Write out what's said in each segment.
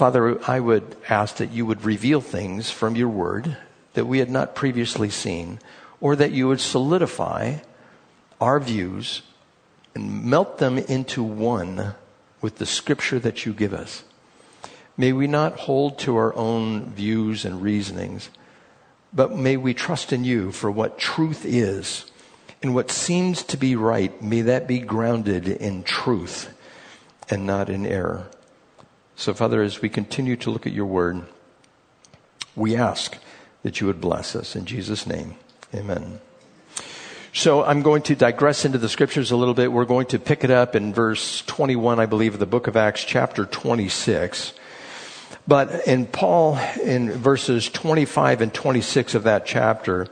Father, I would ask that you would reveal things from your word that we had not previously seen, or that you would solidify our views and melt them into one with the scripture that you give us. May we not hold to our own views and reasonings, but may we trust in you for what truth is and what seems to be right. May that be grounded in truth and not in error. So, Father, as we continue to look at your word, we ask that you would bless us. In Jesus' name, amen. So I'm going to digress into the scriptures a little bit. We're going to pick it up in verse 21, I believe, of the book of Acts, chapter 26. But in Paul, in verses 25 and 26 of that chapter,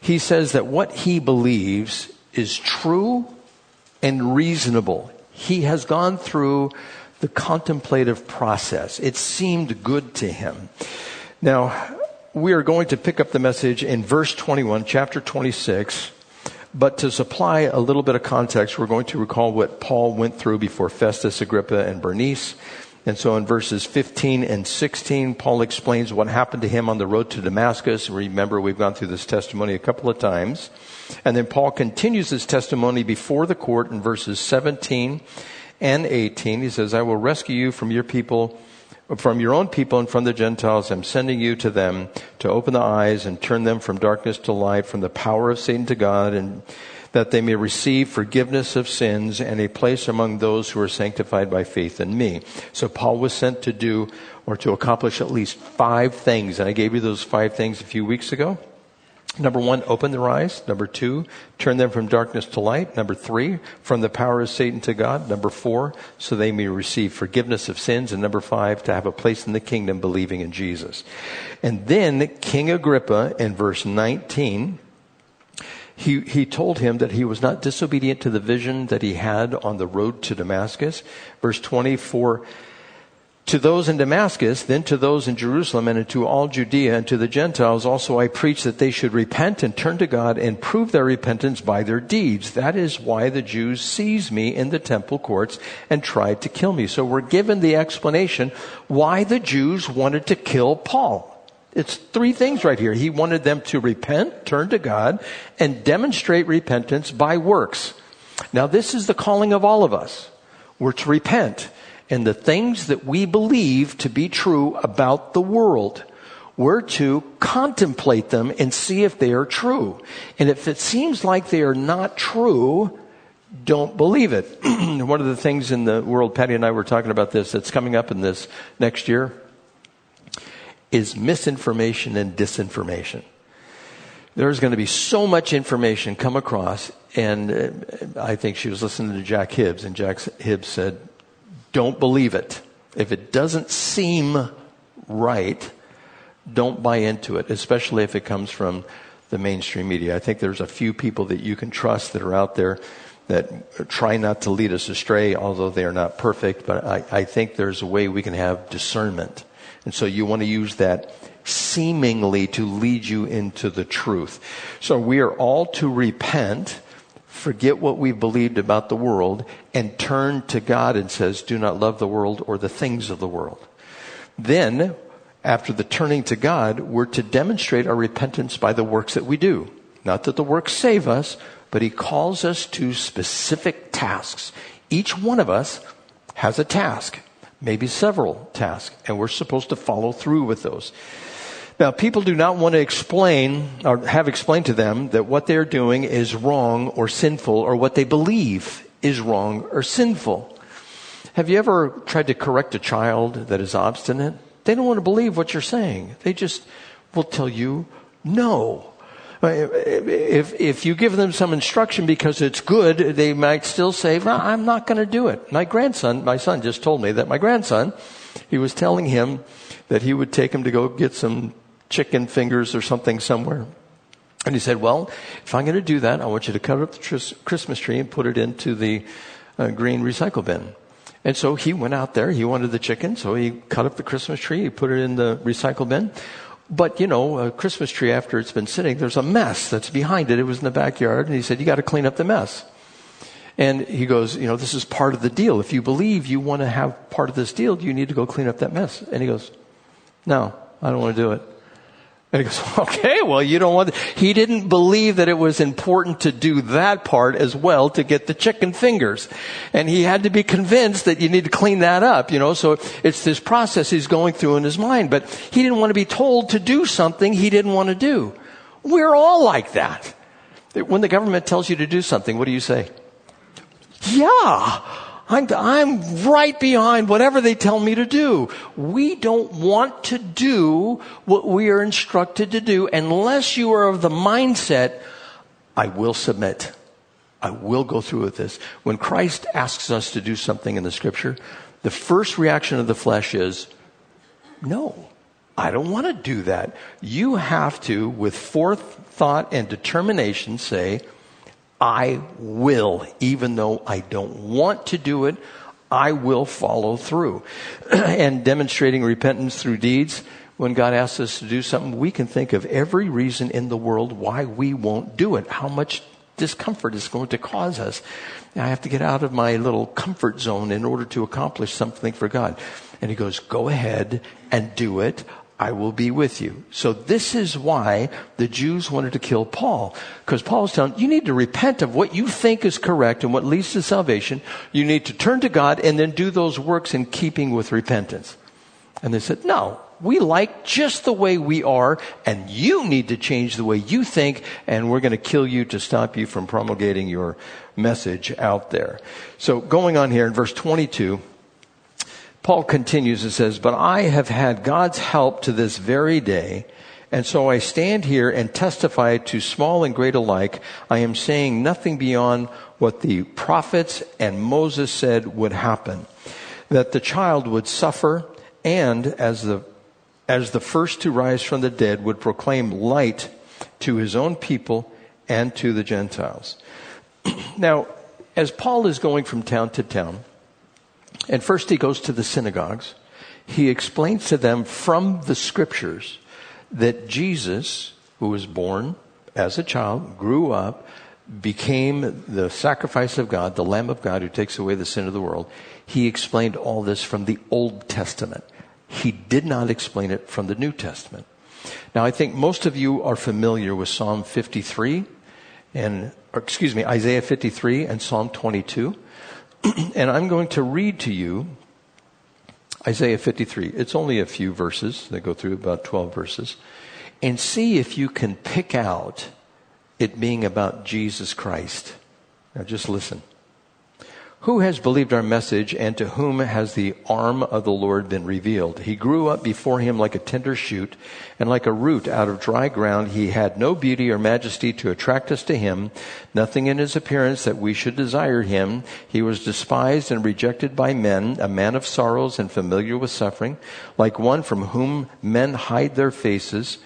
he says that what he believes is true and reasonable. He has gone through the contemplative process. It seemed good to him. Now, we are going to pick up the message in verse 21, chapter 26. But to supply a little bit of context, we're going to recall what Paul went through before Festus, Agrippa, and Bernice. And so in verses 15 and 16, Paul explains what happened to him on the road to Damascus. Remember, we've gone through this testimony a couple of times. And then Paul continues his testimony before the court in verses 17 and 18. He says, I will rescue you from your people from your own people and from the Gentiles, I'm sending you to them to open the eyes and turn them from darkness to light, from the power of Satan to God, and that they may receive forgiveness of sins and a place among those who are sanctified by faith in me. So Paul was sent to do or to accomplish at least five things, and I gave you those five things a few weeks ago. Number one, open their eyes. Number two, turn them from darkness to light. Number three, from the power of Satan to God. Number four, so they may receive forgiveness of sins. And number five, to have a place in the kingdom believing in Jesus. And then King Agrippa in verse 19, he, he told him that he was not disobedient to the vision that he had on the road to Damascus. Verse 24, to those in Damascus, then to those in Jerusalem, and to all Judea, and to the Gentiles also I preach that they should repent and turn to God and prove their repentance by their deeds. That is why the Jews seized me in the temple courts and tried to kill me. So we're given the explanation why the Jews wanted to kill Paul. It's three things right here. He wanted them to repent, turn to God, and demonstrate repentance by works. Now this is the calling of all of us. We're to repent and the things that we believe to be true about the world. We're to contemplate them and see if they are true. And if it seems like they are not true, don't believe it. One of the things in the world, Patty and I were talking about this, that's coming up in this next year, is misinformation and disinformation. There's going to be so much information come across, and uh, I think she was listening to Jack Hibbs, and Jack Hibbs said, don't believe it. If it doesn't seem right, don't buy into it, especially if it comes from the mainstream media. I think there's a few people that you can trust that are out there that try not to lead us astray, although they are not perfect. But I, I think there's a way we can have discernment. And so you want to use that seemingly to lead you into the truth. So we are all to repent forget what we've believed about the world and turn to God and says, do not love the world or the things of the world. Then, after the turning to God, we're to demonstrate our repentance by the works that we do. Not that the works save us, but He calls us to specific tasks. Each one of us has a task, maybe several tasks, and we're supposed to follow through with those. Now, people do not want to explain or have explained to them that what they're doing is wrong or sinful or what they believe is wrong or sinful. Have you ever tried to correct a child that is obstinate? They don't want to believe what you're saying. They just will tell you no. If, if you give them some instruction because it's good, they might still say, well, I'm not going to do it. My grandson, my son just told me that my grandson, he was telling him that he would take him to go get some chicken fingers or something somewhere. And he said, well, if I'm going to do that, I want you to cut up the tr- Christmas tree and put it into the uh, green recycle bin. And so he went out there. He wanted the chicken, so he cut up the Christmas tree. He put it in the recycle bin. But you know, a Christmas tree after it's been sitting, there's a mess that's behind it. It was in the backyard, and he said, "You got to clean up the mess." And he goes, you know, this is part of the deal. If you believe you want to have part of this deal, you need to go clean up that mess. And he goes, no, I don't want to do it. And he goes, okay, well, you don't want, he didn't believe that it was important to do that part as well to get the chicken fingers. And he had to be convinced that you need to clean that up, you know, so it's this process he's going through in his mind. But he didn't want to be told to do something he didn't want to do. We're all like that. When the government tells you to do something, what do you say? Yeah. I'm, I'm right behind whatever they tell me to do. We don't want to do what we are instructed to do unless you are of the mindset, I will submit. I will go through with this. When Christ asks us to do something in the scripture, the first reaction of the flesh is, no, I don't want to do that. You have to, with forethought and determination, say, I will, even though I don't want to do it, I will follow through. and demonstrating repentance through deeds, when God asks us to do something, we can think of every reason in the world why we won't do it, how much discomfort it's going to cause us. I have to get out of my little comfort zone in order to accomplish something for God. And he goes, go ahead and do it. I will be with you. So this is why the Jews wanted to kill Paul. Because Paul was telling, you need to repent of what you think is correct and what leads to salvation. You need to turn to God and then do those works in keeping with repentance. And they said, no, we like just the way we are and you need to change the way you think and we're going to kill you to stop you from promulgating your message out there. So going on here in verse 22, Paul continues and says, But I have had God's help to this very day, and so I stand here and testify to small and great alike. I am saying nothing beyond what the prophets and Moses said would happen. That the child would suffer and as the, as the first to rise from the dead would proclaim light to his own people and to the Gentiles. now, as Paul is going from town to town, and first he goes to the synagogues. He explains to them from the scriptures that Jesus, who was born as a child, grew up, became the sacrifice of God, the Lamb of God who takes away the sin of the world. He explained all this from the Old Testament. He did not explain it from the New Testament. Now, I think most of you are familiar with Psalm 53 and, excuse me, Isaiah 53 and Psalm 22. and I'm going to read to you Isaiah 53. It's only a few verses. They go through about 12 verses. And see if you can pick out it being about Jesus Christ. Now just listen. Who has believed our message and to whom has the arm of the Lord been revealed? He grew up before him like a tender shoot and like a root out of dry ground. He had no beauty or majesty to attract us to him, nothing in his appearance that we should desire him. He was despised and rejected by men, a man of sorrows and familiar with suffering, like one from whom men hide their faces.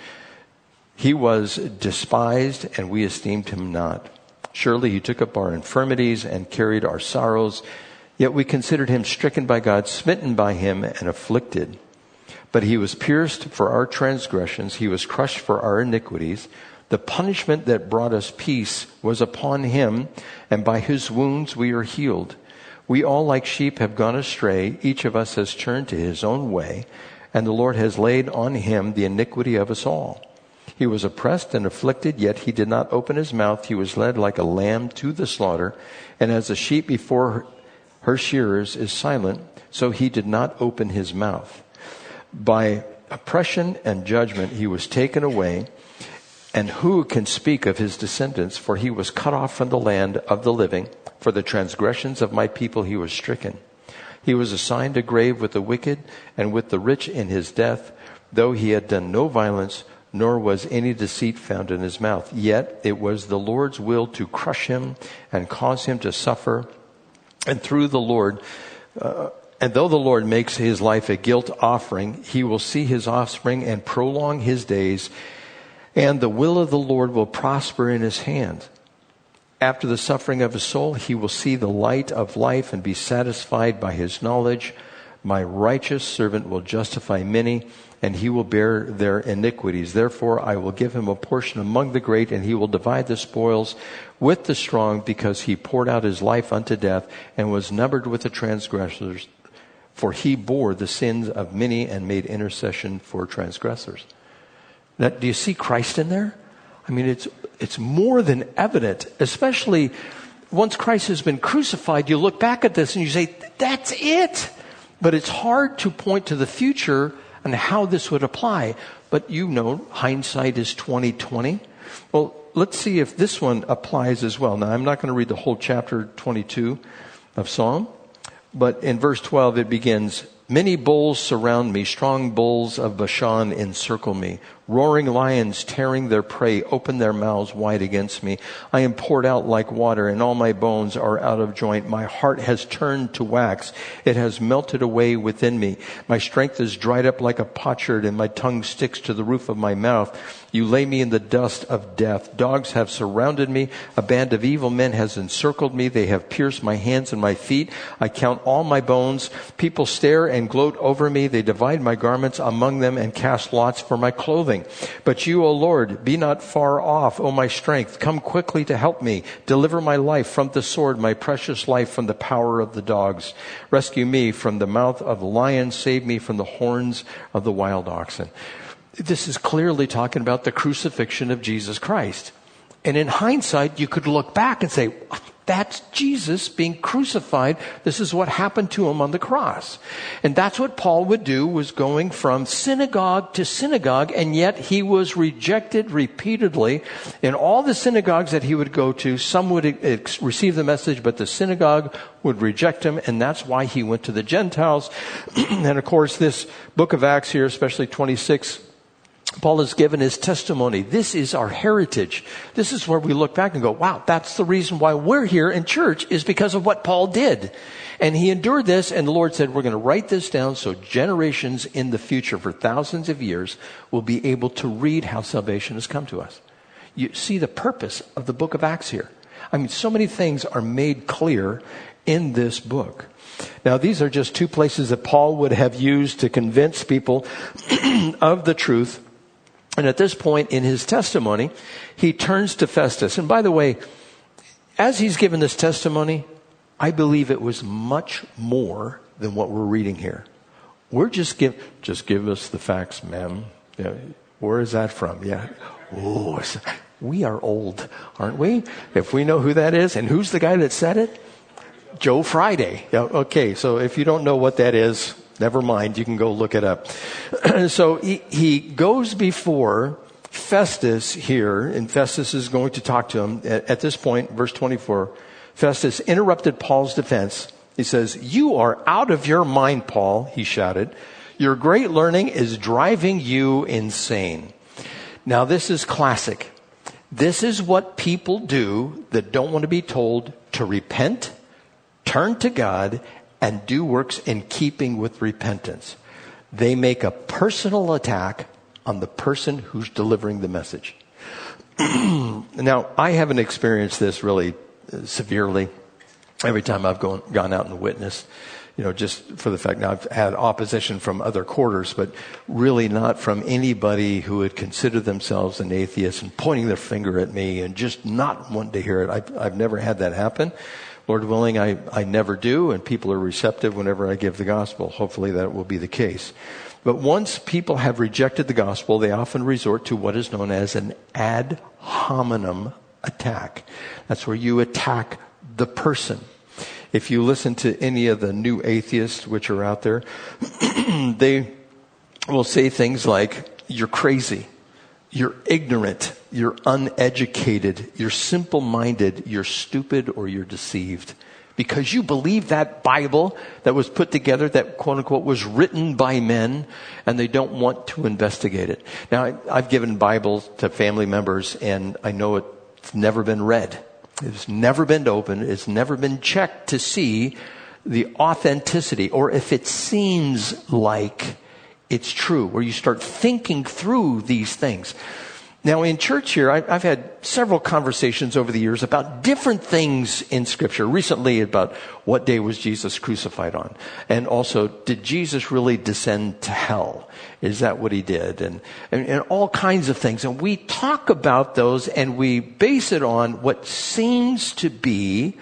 He was despised and we esteemed him not. Surely he took up our infirmities and carried our sorrows. Yet we considered him stricken by God, smitten by him, and afflicted. But he was pierced for our transgressions, he was crushed for our iniquities. The punishment that brought us peace was upon him, and by his wounds we are healed. We all, like sheep, have gone astray. Each of us has turned to his own way, and the Lord has laid on him the iniquity of us all. He was oppressed and afflicted, yet he did not open his mouth. He was led like a lamb to the slaughter, and as a sheep before her shearers is silent, so he did not open his mouth. By oppression and judgment he was taken away. And who can speak of his descendants? For he was cut off from the land of the living. For the transgressions of my people he was stricken. He was assigned a grave with the wicked and with the rich in his death, though he had done no violence nor was any deceit found in his mouth. Yet it was the Lord's will to crush him and cause him to suffer. And through the Lord, uh, and though the Lord makes his life a guilt offering, he will see his offspring and prolong his days, and the will of the Lord will prosper in his hand. After the suffering of his soul, he will see the light of life and be satisfied by his knowledge My righteous servant will justify many, and he will bear their iniquities. Therefore, I will give him a portion among the great, and he will divide the spoils with the strong, because he poured out his life unto death and was numbered with the transgressors. For he bore the sins of many and made intercession for transgressors. Now, do you see Christ in there? I mean, it's, it's more than evident, especially once Christ has been crucified, you look back at this and you say, that's it. But it's hard to point to the future and how this would apply. But you know, hindsight is 2020. Well, let's see if this one applies as well. Now, I'm not going to read the whole chapter 22 of Psalm, but in verse 12 it begins, Many bulls surround me, strong bulls of Bashan encircle me. Roaring lions tearing their prey open their mouths wide against me. I am poured out like water and all my bones are out of joint. My heart has turned to wax. It has melted away within me. My strength is dried up like a potsherd and my tongue sticks to the roof of my mouth. You lay me in the dust of death. Dogs have surrounded me. A band of evil men has encircled me. They have pierced my hands and my feet. I count all my bones. People stare and gloat over me. They divide my garments among them and cast lots for my clothing. But you, O Lord, be not far off, O my strength. Come quickly to help me. Deliver my life from the sword, my precious life from the power of the dogs. Rescue me from the mouth of the lion. Save me from the horns of the wild oxen. This is clearly talking about the crucifixion of Jesus Christ. And in hindsight, you could look back and say, that's Jesus being crucified. This is what happened to him on the cross. And that's what Paul would do was going from synagogue to synagogue and yet he was rejected repeatedly in all the synagogues that he would go to. Some would ex- receive the message, but the synagogue would reject him and that's why he went to the Gentiles. and of course this book of Acts here, especially 26, Paul has given his testimony. This is our heritage. This is where we look back and go, wow, that's the reason why we're here in church is because of what Paul did. And he endured this and the Lord said, we're going to write this down so generations in the future for thousands of years will be able to read how salvation has come to us. You see the purpose of the book of Acts here. I mean, so many things are made clear in this book. Now, these are just two places that Paul would have used to convince people of the truth and at this point in his testimony, he turns to Festus. And by the way, as he's given this testimony, I believe it was much more than what we're reading here. We're just give, just give us the facts, ma'am. Yeah, where is that from? Yeah. Oh, we are old, aren't we? If we know who that is and who's the guy that said it? Joe Friday. Yeah, okay, so if you don't know what that is, Never mind, you can go look it up. so he, he goes before Festus here, and Festus is going to talk to him. At, at this point, verse 24, Festus interrupted Paul's defense. He says, You are out of your mind, Paul, he shouted. Your great learning is driving you insane. Now, this is classic. This is what people do that don't want to be told to repent, turn to God, and do works in keeping with repentance. They make a personal attack on the person who's delivering the message. now, I haven't experienced this really uh, severely every time I've gone, gone out and witnessed, you know, just for the fact that I've had opposition from other quarters, but really not from anybody who would consider themselves an atheist and pointing their finger at me and just not wanting to hear it. I've, I've never had that happen. Lord willing, I, I never do, and people are receptive whenever I give the gospel. Hopefully that will be the case. But once people have rejected the gospel, they often resort to what is known as an ad hominem attack. That's where you attack the person. If you listen to any of the new atheists which are out there, they will say things like, you're crazy. You're ignorant. You're uneducated. You're simple minded. You're stupid or you're deceived. Because you believe that Bible that was put together, that quote unquote was written by men, and they don't want to investigate it. Now, I've given Bibles to family members, and I know it's never been read. It's never been opened. It's never been checked to see the authenticity, or if it seems like it's true, where you start thinking through these things. Now, in church here, I've had several conversations over the years about different things in Scripture. Recently, about what day was Jesus crucified on? And also, did Jesus really descend to hell? Is that what he did? And, and, and all kinds of things. And we talk about those and we base it on what seems to be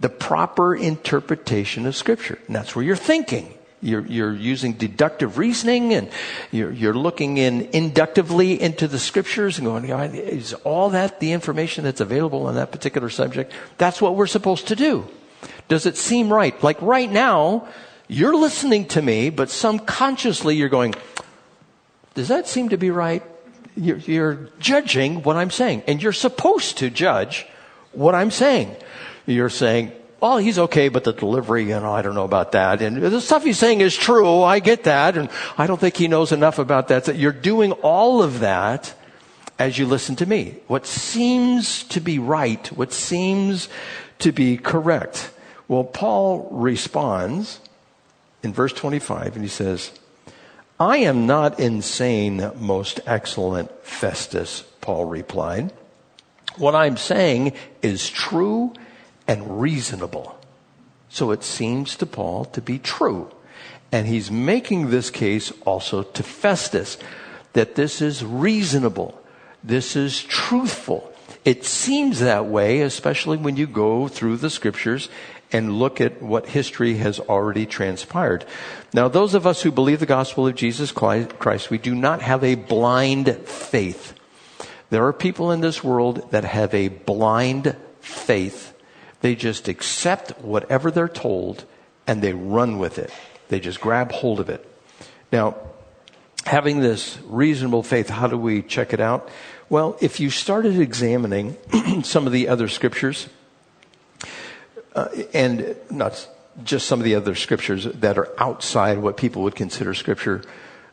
the proper interpretation of Scripture. And that's where you're thinking. You're, you're using deductive reasoning and you're, you're looking in inductively into the scriptures and going, is all that the information that's available on that particular subject? That's what we're supposed to do. Does it seem right? Like right now, you're listening to me, but subconsciously you're going, does that seem to be right? You're, you're judging what I'm saying and you're supposed to judge what I'm saying. You're saying, oh, he's okay, but the delivery, you know, I don't know about that. And the stuff he's saying is true. I get that. And I don't think he knows enough about that. So you're doing all of that as you listen to me. What seems to be right, what seems to be correct. Well, Paul responds in verse 25 and he says, I am not insane, most excellent Festus, Paul replied. What I'm saying is true and reasonable. So it seems to Paul to be true. And he's making this case also to Festus that this is reasonable. This is truthful. It seems that way, especially when you go through the scriptures and look at what history has already transpired. Now, those of us who believe the gospel of Jesus Christ, we do not have a blind faith. There are people in this world that have a blind faith they just accept whatever they're told and they run with it. They just grab hold of it. Now, having this reasonable faith, how do we check it out? Well, if you started examining some of the other scriptures, uh, and not just some of the other scriptures that are outside what people would consider scripture,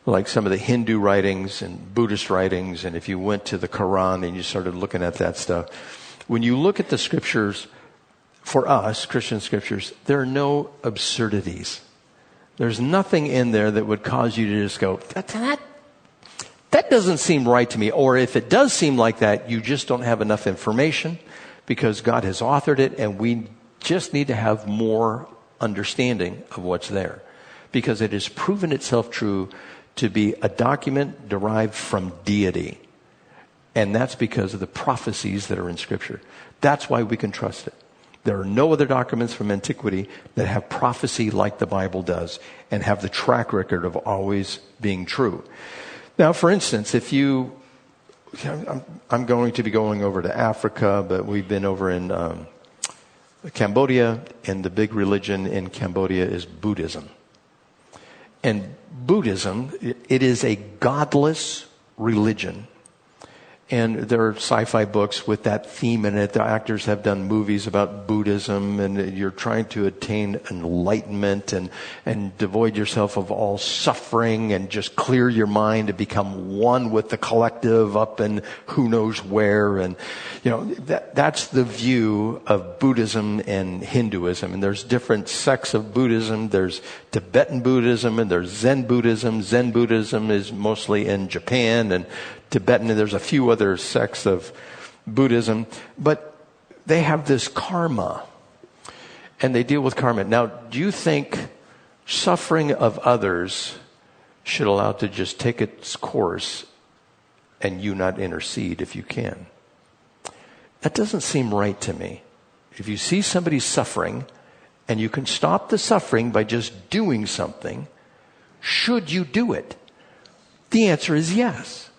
like some of the Hindu writings and Buddhist writings, and if you went to the Quran and you started looking at that stuff, when you look at the scriptures, for us, Christian scriptures, there are no absurdities. There's nothing in there that would cause you to just go, that, that, that doesn't seem right to me. Or if it does seem like that, you just don't have enough information because God has authored it and we just need to have more understanding of what's there. Because it has proven itself true to be a document derived from deity. And that's because of the prophecies that are in scripture. That's why we can trust it. There are no other documents from antiquity that have prophecy like the Bible does and have the track record of always being true. Now, for instance, if you, I'm, going to be going over to Africa, but we've been over in um, Cambodia, and the big religion in Cambodia is Buddhism. And Buddhism, it is a godless religion and there are sci-fi books with that theme in it. The actors have done movies about Buddhism and you're trying to attain enlightenment and, and devoid yourself of all suffering and just clear your mind to become one with the collective up in who knows where. And, you know, that, that's the view of Buddhism and Hinduism. And there's different sects of Buddhism. There's Tibetan Buddhism and there's Zen Buddhism. Zen Buddhism is mostly in Japan and Tibetan, and there's a few other sects of Buddhism, but they have this karma and they deal with karma. Now, do you think suffering of others should allow it to just take its course and you not intercede if you can? That doesn't seem right to me. If you see somebody suffering and you can stop the suffering by just doing something, should you do it? The answer is yes.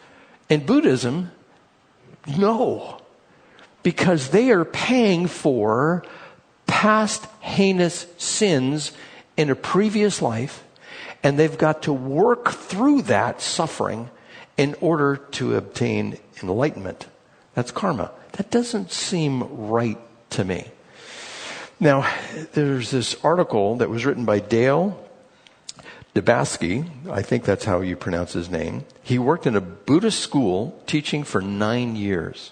In Buddhism, no. Because they are paying for past heinous sins in a previous life, and they've got to work through that suffering in order to obtain enlightenment. That's karma. That doesn't seem right to me. Now, there's this article that was written by Dale Debaski, I think that's how you pronounce his name, he worked in a Buddhist school teaching for nine years.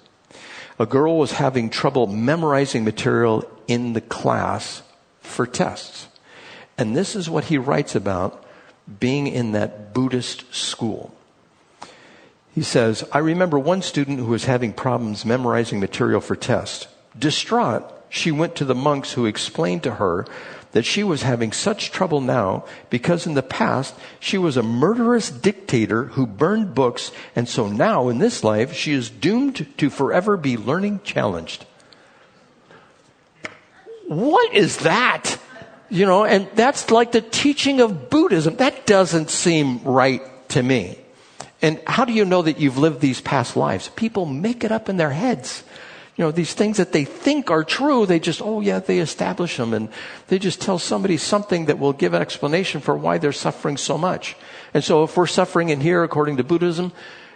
A girl was having trouble memorizing material in the class for tests. And this is what he writes about being in that Buddhist school. He says, I remember one student who was having problems memorizing material for tests. Distraught, she went to the monks who explained to her that she was having such trouble now because in the past she was a murderous dictator who burned books and so now in this life she is doomed to forever be learning challenged. What is that? You know, and that's like the teaching of Buddhism. That doesn't seem right to me. And how do you know that you've lived these past lives? People make it up in their heads. You know, these things that they think are true, they just, oh yeah, they establish them and they just tell somebody something that will give an explanation for why they're suffering so much. And so if we're suffering in here according to Buddhism,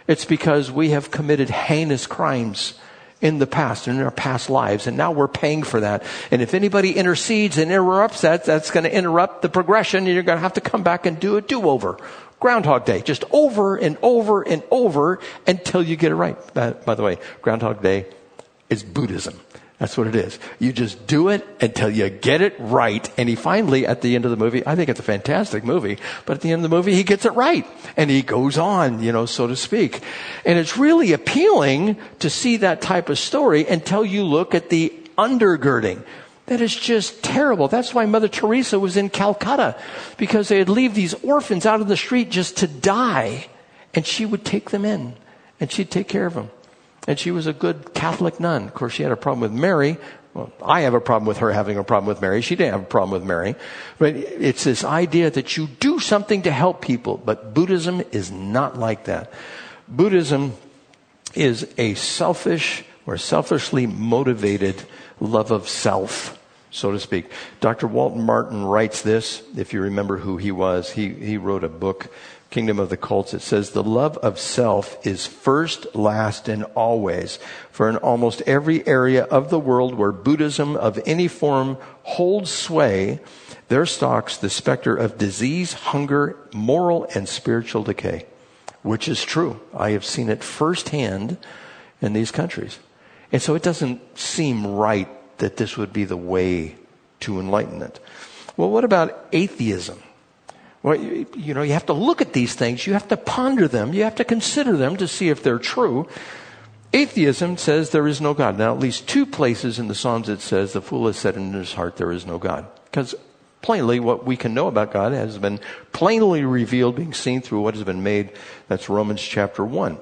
it's because we have committed heinous crimes in the past, and in our past lives, and now we're paying for that. And if anybody intercedes and interrupts that, that's going to interrupt the progression, and you're going to have to come back and do a do-over Groundhog Day, just over and over and over until you get it right. Uh, by the way, Groundhog Day is Buddhism. That's what it is. You just do it until you get it right. And he finally, at the end of the movie, I think it's a fantastic movie, but at the end of the movie, he gets it right. And he goes on, you know, so to speak. And it's really appealing to see that type of story until you look at the undergirding. That is just terrible. That's why Mother Teresa was in Calcutta, because they'd leave these orphans out of the street just to die, and she would take them in, and she'd take care of them. And she was a good Catholic nun. Of course, she had a problem with Mary. Well, I have a problem with her having a problem with Mary. She didn't have a problem with Mary. But it's this idea that you do something to help people. But Buddhism is not like that. Buddhism is a selfish or selfishly motivated love of self, so to speak. Dr. Walter Martin writes this, if you remember who he was. He, he wrote a book, Kingdom of the Cults. It says, the love of self is first, last, and always. For in almost every area of the world where Buddhism of any form holds sway, there stalks the specter of disease, hunger, moral, and spiritual decay. Which is true. I have seen it firsthand in these countries. And so it doesn't seem right that this would be the way to enlightenment. Well, what about atheism? Well, you, know, you have to look at these things. You have to ponder them. You have to consider them to see if they're true. Atheism says there is no God. Now, at least two places in the Psalms it says the fool has said in his heart there is no God. Because plainly what we can know about God has been plainly revealed, being seen through what has been made. That's Romans chapter 1.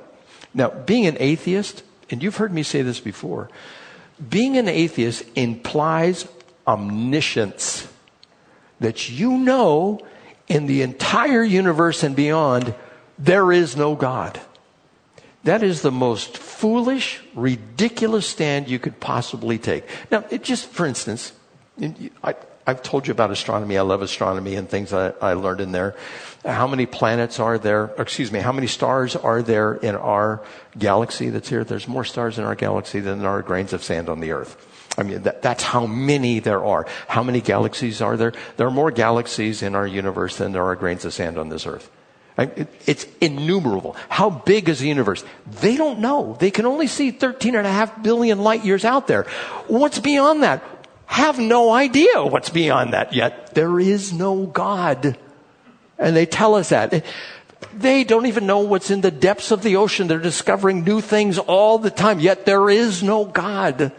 Now, being an atheist and you've heard me say this before, being an atheist implies omniscience. That you know in the entire universe and beyond, there is no God. That is the most foolish, ridiculous stand you could possibly take. Now, it just, for instance, I, have told you about astronomy. I love astronomy and things I, I learned in there. How many planets are there? Excuse me, how many stars are there in our galaxy that's here? There's more stars in our galaxy than there are grains of sand on the earth. I mean, that, that's how many there are. How many galaxies are there? There are more galaxies in our universe than there are grains of sand on this earth. It's innumerable. How big is the universe? They don't know. They can only see 13 and a half billion light years out there. What's beyond that? Have no idea what's beyond that yet. There is no God. And they tell us that. They don't even know what's in the depths of the ocean. They're discovering new things all the time, yet there is no God.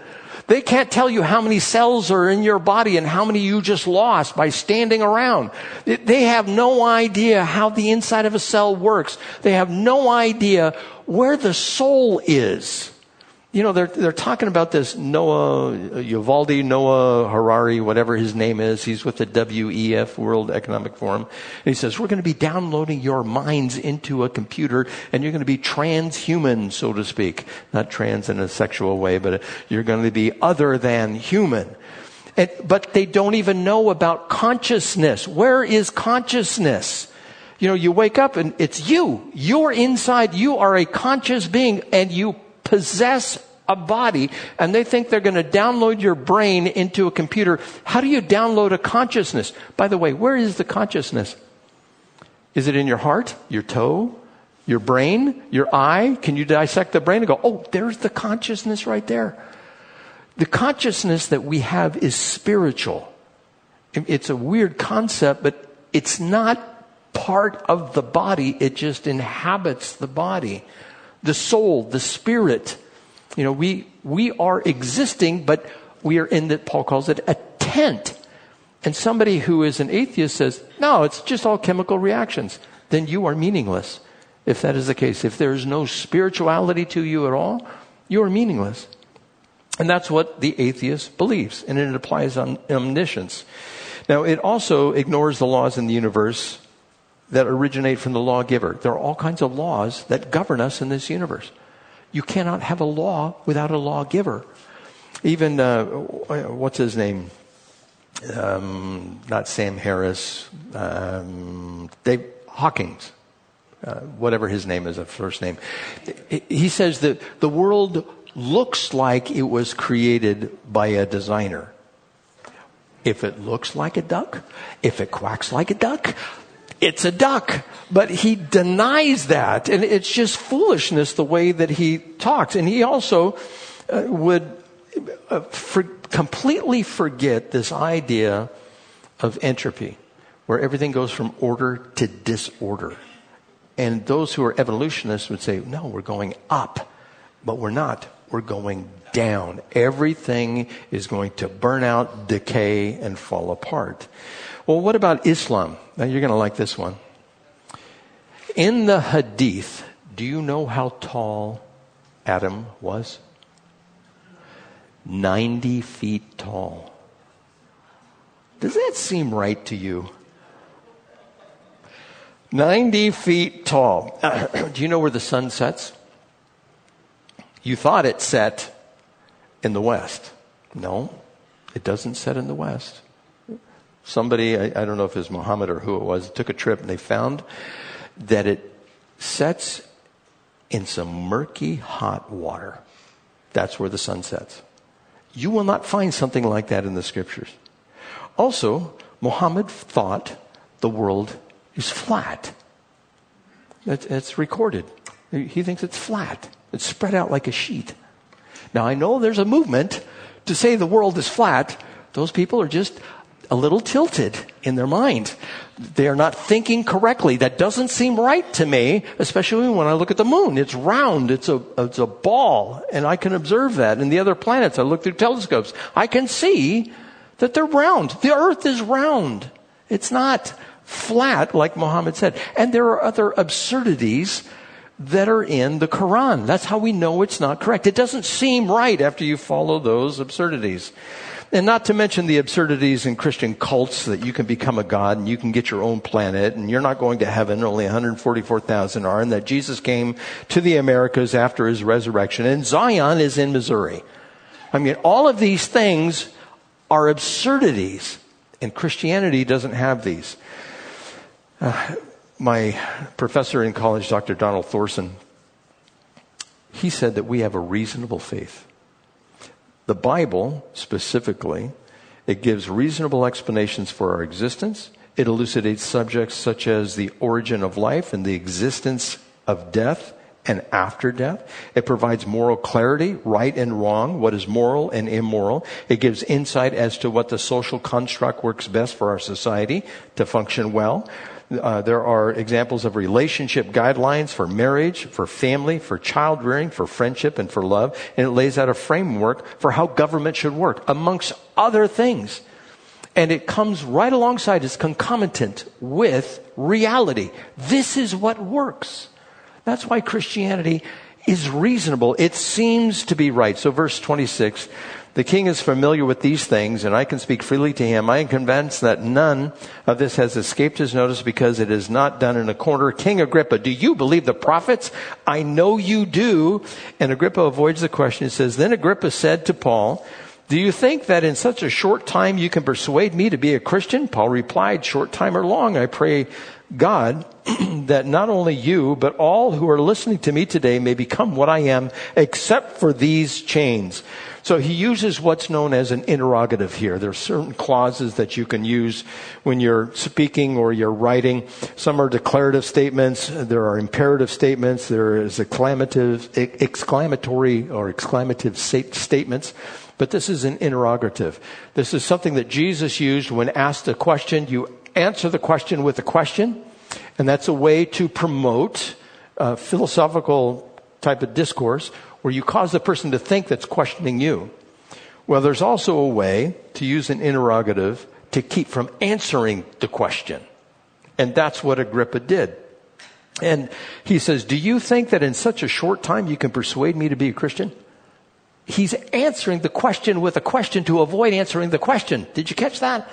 They can't tell you how many cells are in your body and how many you just lost by standing around. They have no idea how the inside of a cell works. They have no idea where the soul is. You know, they're, they're talking about this Noah, Yuval, Noah Harari, whatever his name is. He's with the WEF, World Economic Forum. And he says, we're going to be downloading your minds into a computer and you're going to be transhuman, so to speak. Not trans in a sexual way, but you're going to be other than human. And, but they don't even know about consciousness. Where is consciousness? You know, you wake up and it's you. You're inside. You are a conscious being and you possess a body and they think they're going to download your brain into a computer. How do you download a consciousness? By the way, where is the consciousness? Is it in your heart, your toe, your brain, your eye? Can you dissect the brain and go, oh, there's the consciousness right there? The consciousness that we have is spiritual. It's a weird concept, but it's not part of the body. It just inhabits the body. The soul, the spirit. You know, we, we are existing, but we are in that Paul calls it a tent. And somebody who is an atheist says, no, it's just all chemical reactions. Then you are meaningless. If that is the case, if there is no spirituality to you at all, you are meaningless. And that's what the atheist believes, and it applies on omniscience. Now, it also ignores the laws in the universe that originate from the lawgiver. There are all kinds of laws that govern us in this universe. You cannot have a law without a lawgiver. Even, uh, what's his name? Um, not Sam Harris, um, Dave Hawkins, uh, whatever his name is, a first name. He says that the world looks like it was created by a designer. If it looks like a duck, if it quacks like a duck, it's a duck. But he denies that. And it's just foolishness the way that he talks. And he also uh, would uh, for, completely forget this idea of entropy, where everything goes from order to disorder. And those who are evolutionists would say, no, we're going up. But we're not. We're going down. Everything is going to burn out, decay, and fall apart. Well, what about Islam? Now you're going to like this one. In the Hadith, do you know how tall Adam was? 90 feet tall. Does that seem right to you? 90 feet tall. do you know where the sun sets? You thought it set in the west. No, it doesn't set in the west. Somebody, I, I don't know if it was Muhammad or who it was, took a trip and they found that it sets in some murky hot water. That's where the sun sets. You will not find something like that in the scriptures. Also, Muhammad thought the world is flat. It's recorded. He thinks it's flat. It's spread out like a sheet. Now I know there's a movement to say the world is flat. Those people are just a little tilted in their mind. They are not thinking correctly. That doesn't seem right to me, especially when I look at the moon. It's round. It's a, it's a ball. And I can observe that. And the other planets, I look through telescopes. I can see that they're round. The earth is round. It's not flat like Muhammad said. And there are other absurdities that are in the Quran. That's how we know it's not correct. It doesn't seem right after you follow those absurdities. And not to mention the absurdities in Christian cults that you can become a god and you can get your own planet and you're not going to heaven, only 144,000 are, and that Jesus came to the Americas after his resurrection and Zion is in Missouri. I mean, all of these things are absurdities and Christianity doesn't have these. Uh, my professor in college, Dr. Donald Thorsen, he said that we have a reasonable faith. The Bible, specifically, it gives reasonable explanations for our existence. It elucidates subjects such as the origin of life and the existence of death and after death. It provides moral clarity, right and wrong, what is moral and immoral. It gives insight as to what the social construct works best for our society to function well. Uh, there are examples of relationship guidelines for marriage, for family, for child rearing, for friendship, and for love. And it lays out a framework for how government should work, amongst other things. And it comes right alongside, it's concomitant with reality. This is what works. That's why Christianity is reasonable. It seems to be right. So verse 26, the king is familiar with these things, and I can speak freely to him. I am convinced that none of this has escaped his notice because it is not done in a corner. King Agrippa, do you believe the prophets? I know you do. And Agrippa avoids the question. He says, Then Agrippa said to Paul, do you think that in such a short time you can persuade me to be a Christian? Paul replied, Short time or long, I pray God that not only you, but all who are listening to me today may become what I am, except for these chains. So he uses what's known as an interrogative here. There are certain clauses that you can use when you're speaking or you're writing. Some are declarative statements. There are imperative statements. There is exclamative, exclamatory or exclamative statements. But this is an interrogative. This is something that Jesus used when asked a question. You answer the question with a question. And that's a way to promote uh, philosophical type of discourse where you cause the person to think that's questioning you. Well, there's also a way to use an interrogative to keep from answering the question. And that's what Agrippa did. And he says, Do you think that in such a short time you can persuade me to be a Christian? He's answering the question with a question to avoid answering the question. Did you catch that?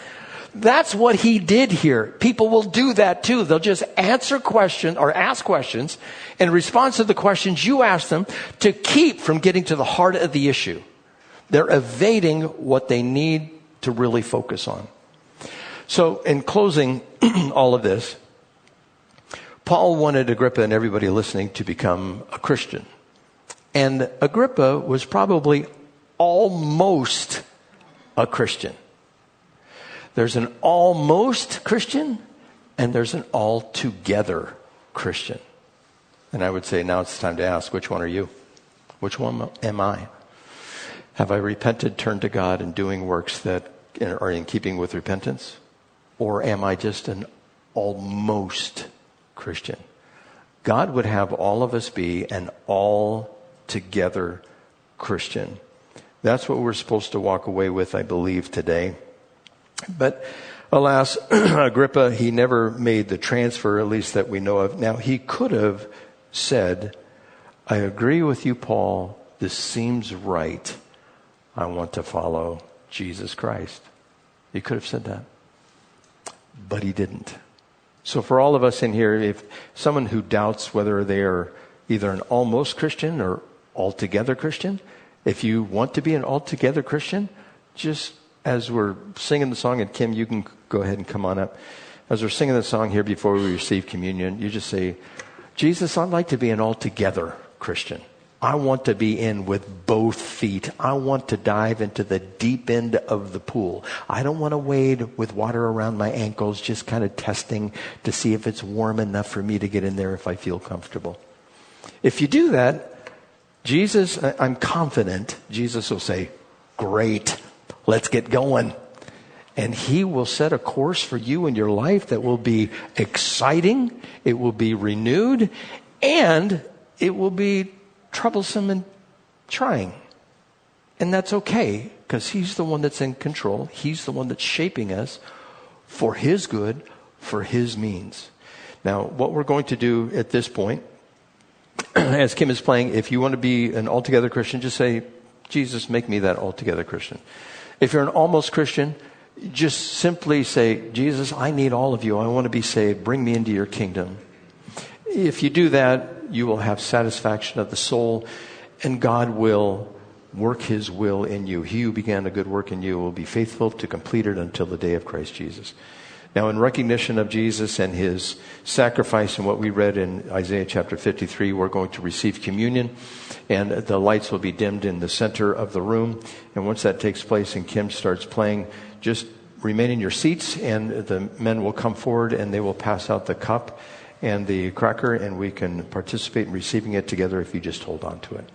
That's what he did here. People will do that too. They'll just answer questions or ask questions in response to the questions you ask them to keep from getting to the heart of the issue. They're evading what they need to really focus on. So, in closing all of this, Paul wanted Agrippa and everybody listening to become a Christian. And Agrippa was probably almost a Christian. There's an almost Christian and there's an altogether Christian. And I would say now it's time to ask which one are you? Which one am I? Have I repented, turned to God, and doing works that are in keeping with repentance? Or am I just an almost Christian? God would have all of us be an all together Christian. That's what we're supposed to walk away with, I believe, today. But alas, Agrippa, he never made the transfer, at least that we know of. Now, he could have said, I agree with you, Paul. This seems right. I want to follow Jesus Christ. He could have said that. But he didn't. So, for all of us in here, if someone who doubts whether they are either an almost Christian or altogether Christian, if you want to be an altogether Christian, just as we're singing the song, and Kim, you can go ahead and come on up. As we're singing the song here before we receive communion, you just say, Jesus, I'd like to be an altogether Christian. I want to be in with both feet. I want to dive into the deep end of the pool. I don't want to wade with water around my ankles, just kind of testing to see if it's warm enough for me to get in there if I feel comfortable. If you do that, Jesus, I'm confident Jesus will say, Great. Let's get going. And He will set a course for you in your life that will be exciting, it will be renewed, and it will be troublesome and trying. And that's okay because He's the one that's in control. He's the one that's shaping us for His good, for His means. Now, what we're going to do at this point, as Kim is playing, if you want to be an altogether Christian, just say, Jesus, make me that altogether Christian. If you're an almost Christian, just simply say, Jesus, I need all of you. I want to be saved. Bring me into your kingdom. If you do that, you will have satisfaction of the soul, and God will work his will in you. He who began a good work in you will be faithful to complete it until the day of Christ Jesus. Now, in recognition of Jesus and his sacrifice and what we read in Isaiah chapter 53, we're going to receive communion and the lights will be dimmed in the center of the room. And once that takes place and Kim starts playing, just remain in your seats and the men will come forward and they will pass out the cup and the cracker and we can participate in receiving it together if you just hold on to it.